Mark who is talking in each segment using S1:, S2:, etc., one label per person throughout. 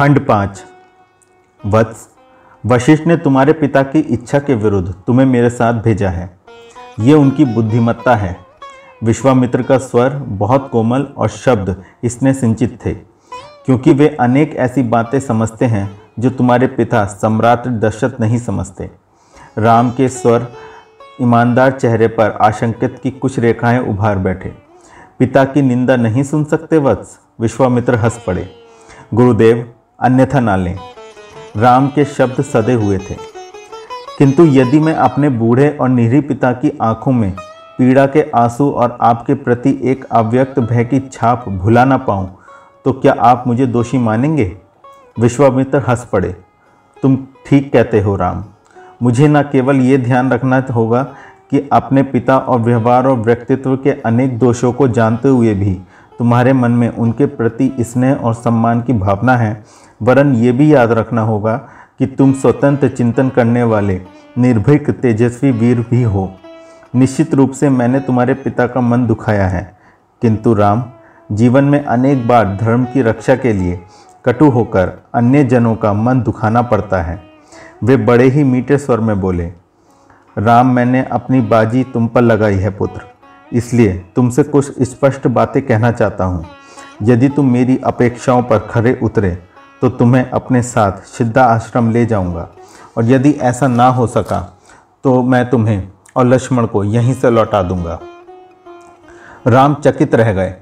S1: खंड पाँच। वत्स, वशिष्ठ ने तुम्हारे पिता की इच्छा के विरुद्ध तुम्हें मेरे साथ भेजा है। ये उनकी बुद्धिमत्ता है। विश्वामित्र का स्वर बहुत कोमल और शब्द इसने सिंचित थे, क्योंकि वे अनेक ऐसी बातें समझते हैं जो तुम्हारे पिता सम्राट दशरथ नहीं समझते। राम के स्वर ईमानदार चेहरे पर आशंकित की कुछ रेखाएँ उभार बैठे। पिता की निंदा नहीं सुन सकते वत्स? विश्वामित्र हंस पड़े। गुरुदेव अन्यथा ना लें। राम के शब्द सदे हुए थे। किंतु यदि मैं अपने बूढ़े और निरी पिता की आँखों में पीड़ा के आँसू और आपके प्रति एक अव्यक्त भय की छाप भुला ना पाऊँ तो क्या आप मुझे दोषी मानेंगे? विश्वामित्र हंस पड़े। तुम ठीक कहते हो, राम। मुझे न केवल ये ध्यान रखना होगा कि अपने पिता और व्यवहार और व्यक्तित्व के अनेक दोषों को जानते हुए भी तुम्हारे मन में उनके प्रति स्नेह और सम्मान की भावना है। वरन ये भी याद रखना होगा कि तुम स्वतंत्र चिंतन करने वाले, निर्भीक, तेजस्वी वीर भी हो। निश्चित रूप से मैंने तुम्हारे पिता का मन दुखाया है। किंतु राम, जीवन में अनेक बार धर्म की रक्षा के लिए कटु होकर अन्य जनों का मन दुखाना पड़ता है। वे बड़े ही मीठे स्वर में बोले, राम, मैंने अपनी बाजी तुम पर लगाई है पुत्र। इसलिए तुमसे कुछ स्पष्ट बातें कहना चाहता हूँ। यदि तुम मेरी अपेक्षाओं पर खरे उतरे तो तुम्हें अपने साथ सिद्धा आश्रम ले जाऊँगा। और यदि ऐसा ना हो सका तो मैं तुम्हें और लक्ष्मण को यहीं से लौटा दूँगा। राम चकित रह गए।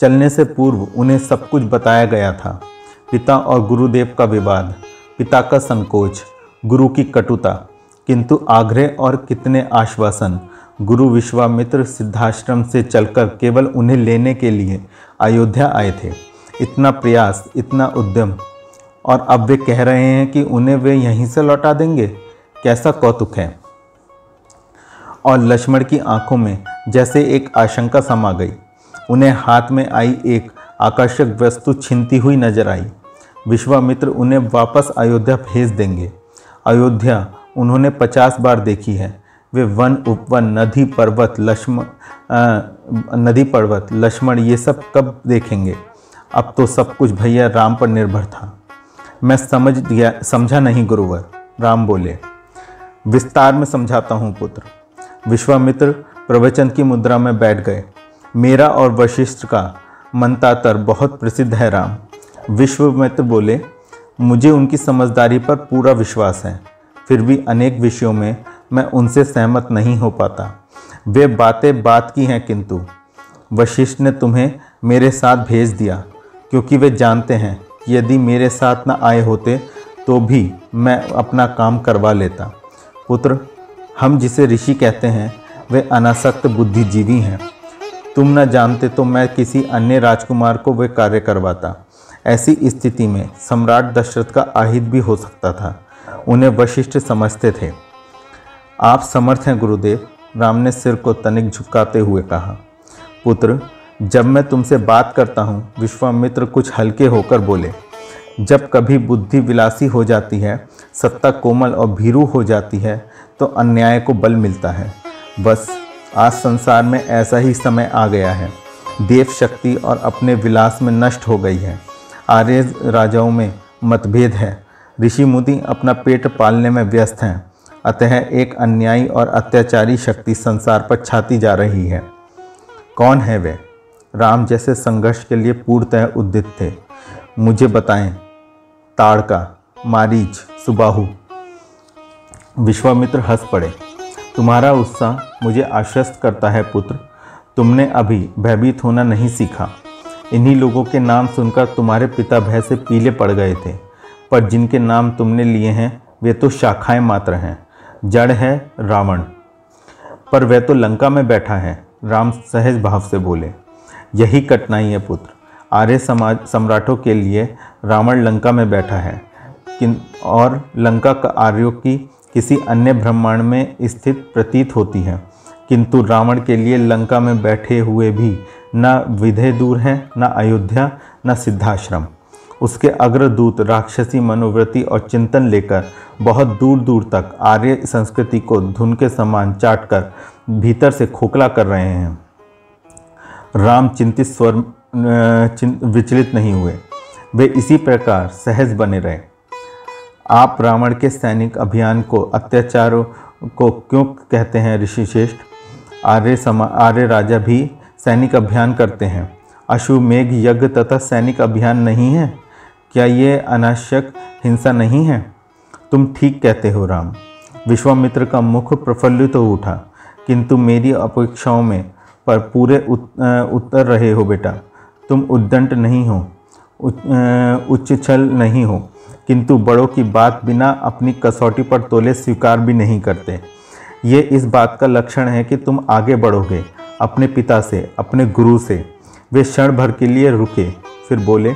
S1: चलने से पूर्व उन्हें सब कुछ बताया गया था। पिता और गुरुदेव का विवाद, पिता का संकोच, गुरु की कटुता, किंतु आग्रह और कितने आश्वासन, गुरु विश्वामित्र सिद्धाश्रम से चलकर केवल उन्हें लेने के लिए अयोध्या आए थे। इतना प्रयास, इतना उद्यम और अब वे कह रहे हैं कि उन्हें वे यहीं से लौटा देंगे। कैसा कौतुक है। और लक्ष्मण की आँखों में जैसे एक आशंका समा गई। उन्हें हाथ में आई एक आकर्षक वस्तु छिनती हुई नज़र आई। विश्वामित्र उन्हें वापस अयोध्या भेज देंगे। अयोध्या उन्होंने पचास बार देखी है। वे वन उपवन नदी पर्वत लक्ष्मण नदी पर्वत, लक्ष्मण ये सब कब देखेंगे। अब तो सब कुछ भैया राम पर निर्भर था। मैं समझ दिया, समझा नहीं गुरुवर। राम बोले, विस्तार में समझाता हूँ पुत्र। विश्वामित्र प्रवचन की मुद्रा में बैठ गए। मेरा और वशिष्ठ का मंतातर बहुत प्रसिद्ध है राम। विश्वमित्र बोले, मुझे उनकी समझदारी पर पूरा विश्वास है। फिर भी अनेक विषयों में मैं उनसे सहमत नहीं हो पाता। वे बातें बात की हैं किंतु, वशिष्ठ ने तुम्हें मेरे साथ भेज दिया, क्योंकि वे जानते हैं यदि मेरे साथ न आए होते तो भी मैं अपना काम करवा लेता। पुत्र, हम जिसे ऋषि कहते हैं, वे अनासक्त बुद्धिजीवी हैं। तुम न जानते तो मैं किसी अन्य राजकुमार को वे कार्य करवाता। ऐसी स्थिति में सम्राट दशरथ का आहित भी हो सकता था। उन्हें वशिष्ठ समझते थे। आप समर्थ हैं, गुरुदेव, राम ने सिर को तनिक झुकाते हुए कहा। पुत्र जब मैं तुमसे बात करता हूँ, विश्वामित्र कुछ हल्के होकर बोले, जब कभी बुद्धि विलासी हो जाती है, सत्ता कोमल और भीरू हो जाती है तो अन्याय को बल मिलता है। बस, आज संसार में ऐसा ही समय आ गया है। देव शक्ति और अपने विलास में नष्ट हो गई है। आर्य राजाओं में मतभेद है। ऋषि मुनि अपना पेट पालने में व्यस्त हैं। अतः एक अन्यायी और अत्याचारी शक्ति संसार पर छाती जा रही है। कौन है वे? राम जैसे संघर्ष के लिए पूर्णतः उद्दित थे। मुझे बताएँ, ताड़का, मारीच, सुबाहु। विश्वामित्र हंस पड़े। तुम्हारा उत्साह मुझे आश्वस्त करता है पुत्र। तुमने अभी भयभीत होना नहीं सीखा। इन्हीं लोगों के नाम सुनकर तुम्हारे पिता भय से पीले पड़ गए थे। पर जिनके नाम तुमने लिए हैं, वे तो शाखाएँ मात्र हैं। जड़ है रावण। पर वह तो लंका में बैठा है, राम सहज भाव से बोले। यही कठिनाई है पुत्र। आर्य समाज सम्राटों के लिए रावण लंका में बैठा है। किन और लंका का आर्यों की किसी अन्य ब्रह्मांड में स्थित प्रतीत होती है। किंतु रावण के लिए लंका में बैठे हुए भी न विधेय दूर है, न अयोध्या, न सिद्धाश्रम। उसके अग्रदूत, राक्षसी मनोवृत्ति और चिंतन लेकर बहुत दूर दूर तक आर्य संस्कृति को धुन के समान चाटकर भीतर से खोखला कर रहे हैं। राम चिंतित स्वर विचलित नहीं हुए। वे इसी प्रकार सहज बने रहे। आप रावण के सैनिक अभियान को, अत्याचारों को क्यों कहते हैं ऋषिश्रेष्ठ आर्य समा, आर्य राजा भी सैनिक अभियान करते हैं। अश्वमेघ यज्ञ तथा सैनिक अभियान नहीं है? क्या ये अनावश्यक हिंसा नहीं है? तुम ठीक कहते हो, राम। विश्वामित्र का मुख प्रफुल्लित तो उठा। किंतु मेरी अपेक्षाओं में पर पूरे उत, उत्तर रहे हो बेटा। तुम उद्दंड नहीं हो उच्च छल नहीं हो किंतु बड़ों की बात बिना अपनी कसौटी पर तोले स्वीकार भी नहीं करते। ये इस बात का लक्षण है कि तुम आगे बढ़ोगे अपने पिता से अपने गुरु से। वे क्षण भर के लिए रुके फिर बोले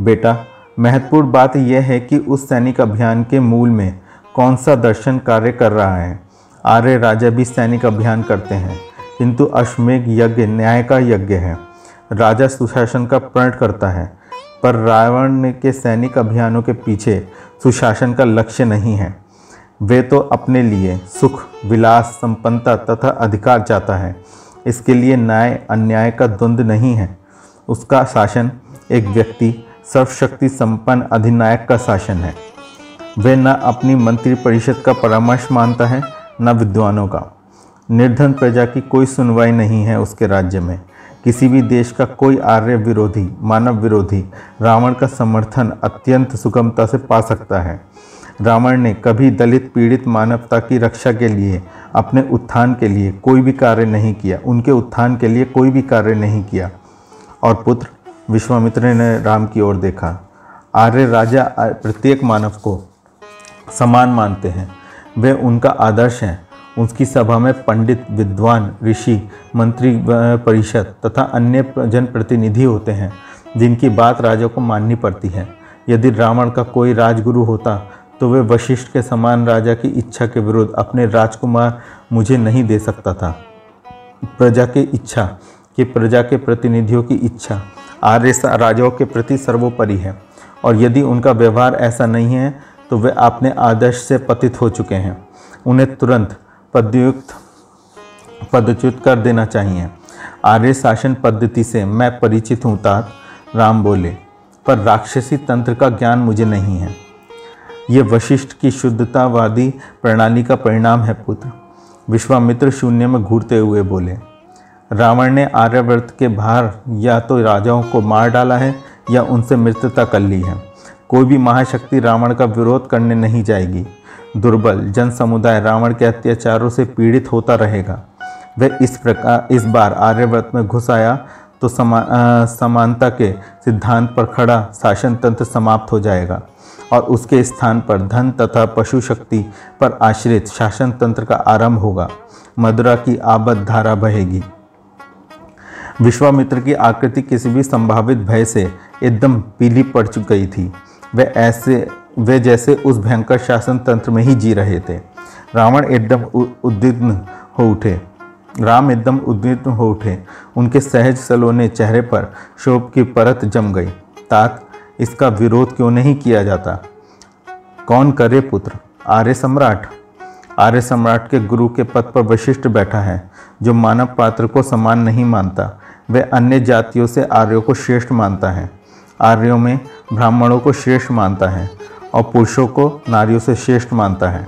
S1: बेटा महत्वपूर्ण बात यह है कि उस सैनिक अभियान के मूल में कौन सा दर्शन कार्य कर रहा है? आर्य राजा भी सैनिक अभियान करते हैं। किंतु अश्वमेघ यज्ञ न्याय का यज्ञ है। राजा सुशासन का प्रण करता है, पर रावण के सैनिक अभियानों के पीछे सुशासन का लक्ष्य नहीं है। वे तो अपने लिए सुख, विलास, संपन्नता तथा अधिकार चाहता है। इसके लिए न्याय, अन्याय का द्वंद्व नहीं है। उसका शासन एक व्यक्ति, सर्वशक्ति संपन्न अधिनायक का शासन है। वह न अपनी मंत्रिपरिषद का परामर्श मानता है, न विद्वानों का। निर्धन प्रजा की कोई सुनवाई नहीं है उसके राज्य में। किसी भी देश का कोई आर्य विरोधी, मानव विरोधी, रावण का समर्थन अत्यंत सुगमता से पा सकता है। रावण ने कभी दलित, पीड़ित मानवता की रक्षा के लिए, अपने उत्थान के लिए कोई भी कार्य नहीं किया। उनके उत्थान के लिए कोई भी कार्य नहीं किया। और पुत्र विश्वामित्र ने राम की ओर देखा। आर्य राजा प्रत्येक मानव को समान मानते हैं। वे उनका आदर्श हैं। उसकी सभा में पंडित, विद्वान, ऋषि, मंत्री परिषद तथा अन्य जनप्रतिनिधि होते हैं, जिनकी बात राजा को माननी पड़ती है। यदि रावण का कोई राजगुरु होता तो वे वशिष्ठ के समान राजा की इच्छा के विरुद्ध अपने राजकुमार मुझे नहीं दे सकता था। प्रजा की इच्छा, कि प्रजा के प्रतिनिधियों की इच्छा, आर्य राजाओं के प्रति सर्वोपरि है, और यदि उनका व्यवहार ऐसा नहीं है तो वे अपने आदर्श से पतित हो चुके हैं। उन्हें तुरंत पदयुक्त पदच्युत कर देना चाहिए। आर्य शासन पद्धति से मैं परिचित हूँ तात राम बोले, पर राक्षसी तंत्र का ज्ञान मुझे नहीं है। ये वशिष्ठ की शुद्धतावादी प्रणाली का परिणाम है, पुत्र। विश्वामित्र शून्य में घूरते हुए बोले, रावण ने आर्यव्रत के बाहर या तो राजाओं को मार डाला है या उनसे मृत्यता कर ली है। कोई भी महाशक्ति रावण का विरोध करने नहीं जाएगी। दुर्बल जन समुदाय रावण के अत्याचारों से पीड़ित होता रहेगा। वह इस प्रकार इस बार आर्यव्रत में घुस आया तो समा, आ, समानता के सिद्धांत पर खड़ा शासन तंत्र समाप्त हो जाएगा और उसके स्थान पर धन तथा पशु शक्ति पर आश्रित शासन तंत्र का आरंभ होगा। मदुरा की आबद धारा बहेगी। विश्वामित्र की आकृति किसी भी संभावित भय से एकदम पीली पड़ चुकी थी। वे ऐसे, वे जैसे उस भयंकर शासन तंत्र में ही जी रहे थे। रावण एकदम उद्विग्न हो उठे। राम एकदम उद्विग्न हो उठे। उनके सहज सलोने चेहरे पर शोभ की परत जम गई। तात, इसका विरोध क्यों नहीं किया जाता? कौन करे पुत्र? आर्य सम्राट। आर्य सम्राट के गुरु के पद पर वशिष्ठ बैठा है, जो मानव पात्र को समान नहीं मानता। वह अन्य जातियों से आर्यों को श्रेष्ठ मानता है। आर्यों में ब्राह्मणों को श्रेष्ठ मानता है और पुरुषों को नारियों से श्रेष्ठ मानता है।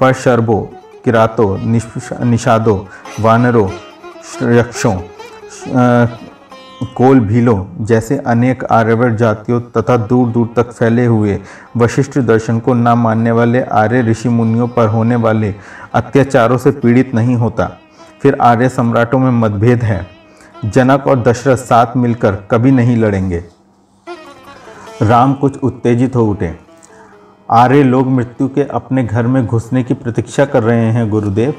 S1: पर शर्बो किरातों निषादों, वानरों, यक्षों कोल भीलों जैसे अनेक आर्यवर जातियों तथा दूर दूर तक फैले हुए वशिष्ठ दर्शन को न मानने वाले आर्य ऋषि मुनियों पर होने वाले अत्याचारों से पीड़ित नहीं होता। फिर आर्य सम्राटों में मतभेद है। जनक और दशरथ साथ मिलकर कभी नहीं लड़ेंगे। राम कुछ उत्तेजित हो उठे। आर्य लोग मृत्यु के अपने घर में घुसने की प्रतीक्षा कर रहे हैं, गुरुदेव।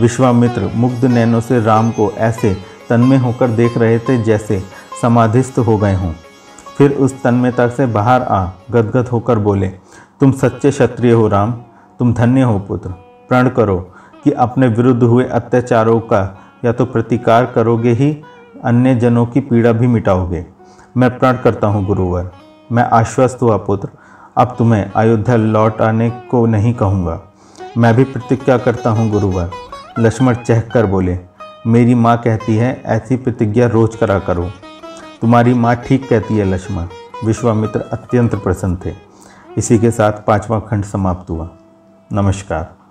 S1: विश्वामित्र मुग्ध नैनों से राम को ऐसे तन्मय होकर देख रहे थे जैसे समाधिस्थ हो गए हों। फिर उस तन्मयता से बाहर आ, गदगद होकर बोले, तुम सच्चे क्षत्रिय हो राम, तुम धन्य हो पुत्र। प्रण करो कि अपने विरुद्ध हुए अत्याचारों का या तो प्रतिकार करोगे ही अन्य जनों की पीड़ा भी मिटाओगे। मैं प्रण करता हूँ, गुरुवर। मैं आश्वस्त हुआ, पुत्र। अब तुम्हें अयोध्या लौट आने को नहीं कहूँगा। मैं भी प्रतिज्ञा करता हूँ, गुरुवर। लक्ष्मण चहक कर बोले, मेरी माँ कहती है, ऐसी प्रतिज्ञा रोज करा करो। तुम्हारी माँ ठीक कहती है, लक्ष्मण। विश्वामित्र अत्यंत प्रसन्न थे। इसी के साथ पांचवा खंड समाप्त हुआ। नमस्कार।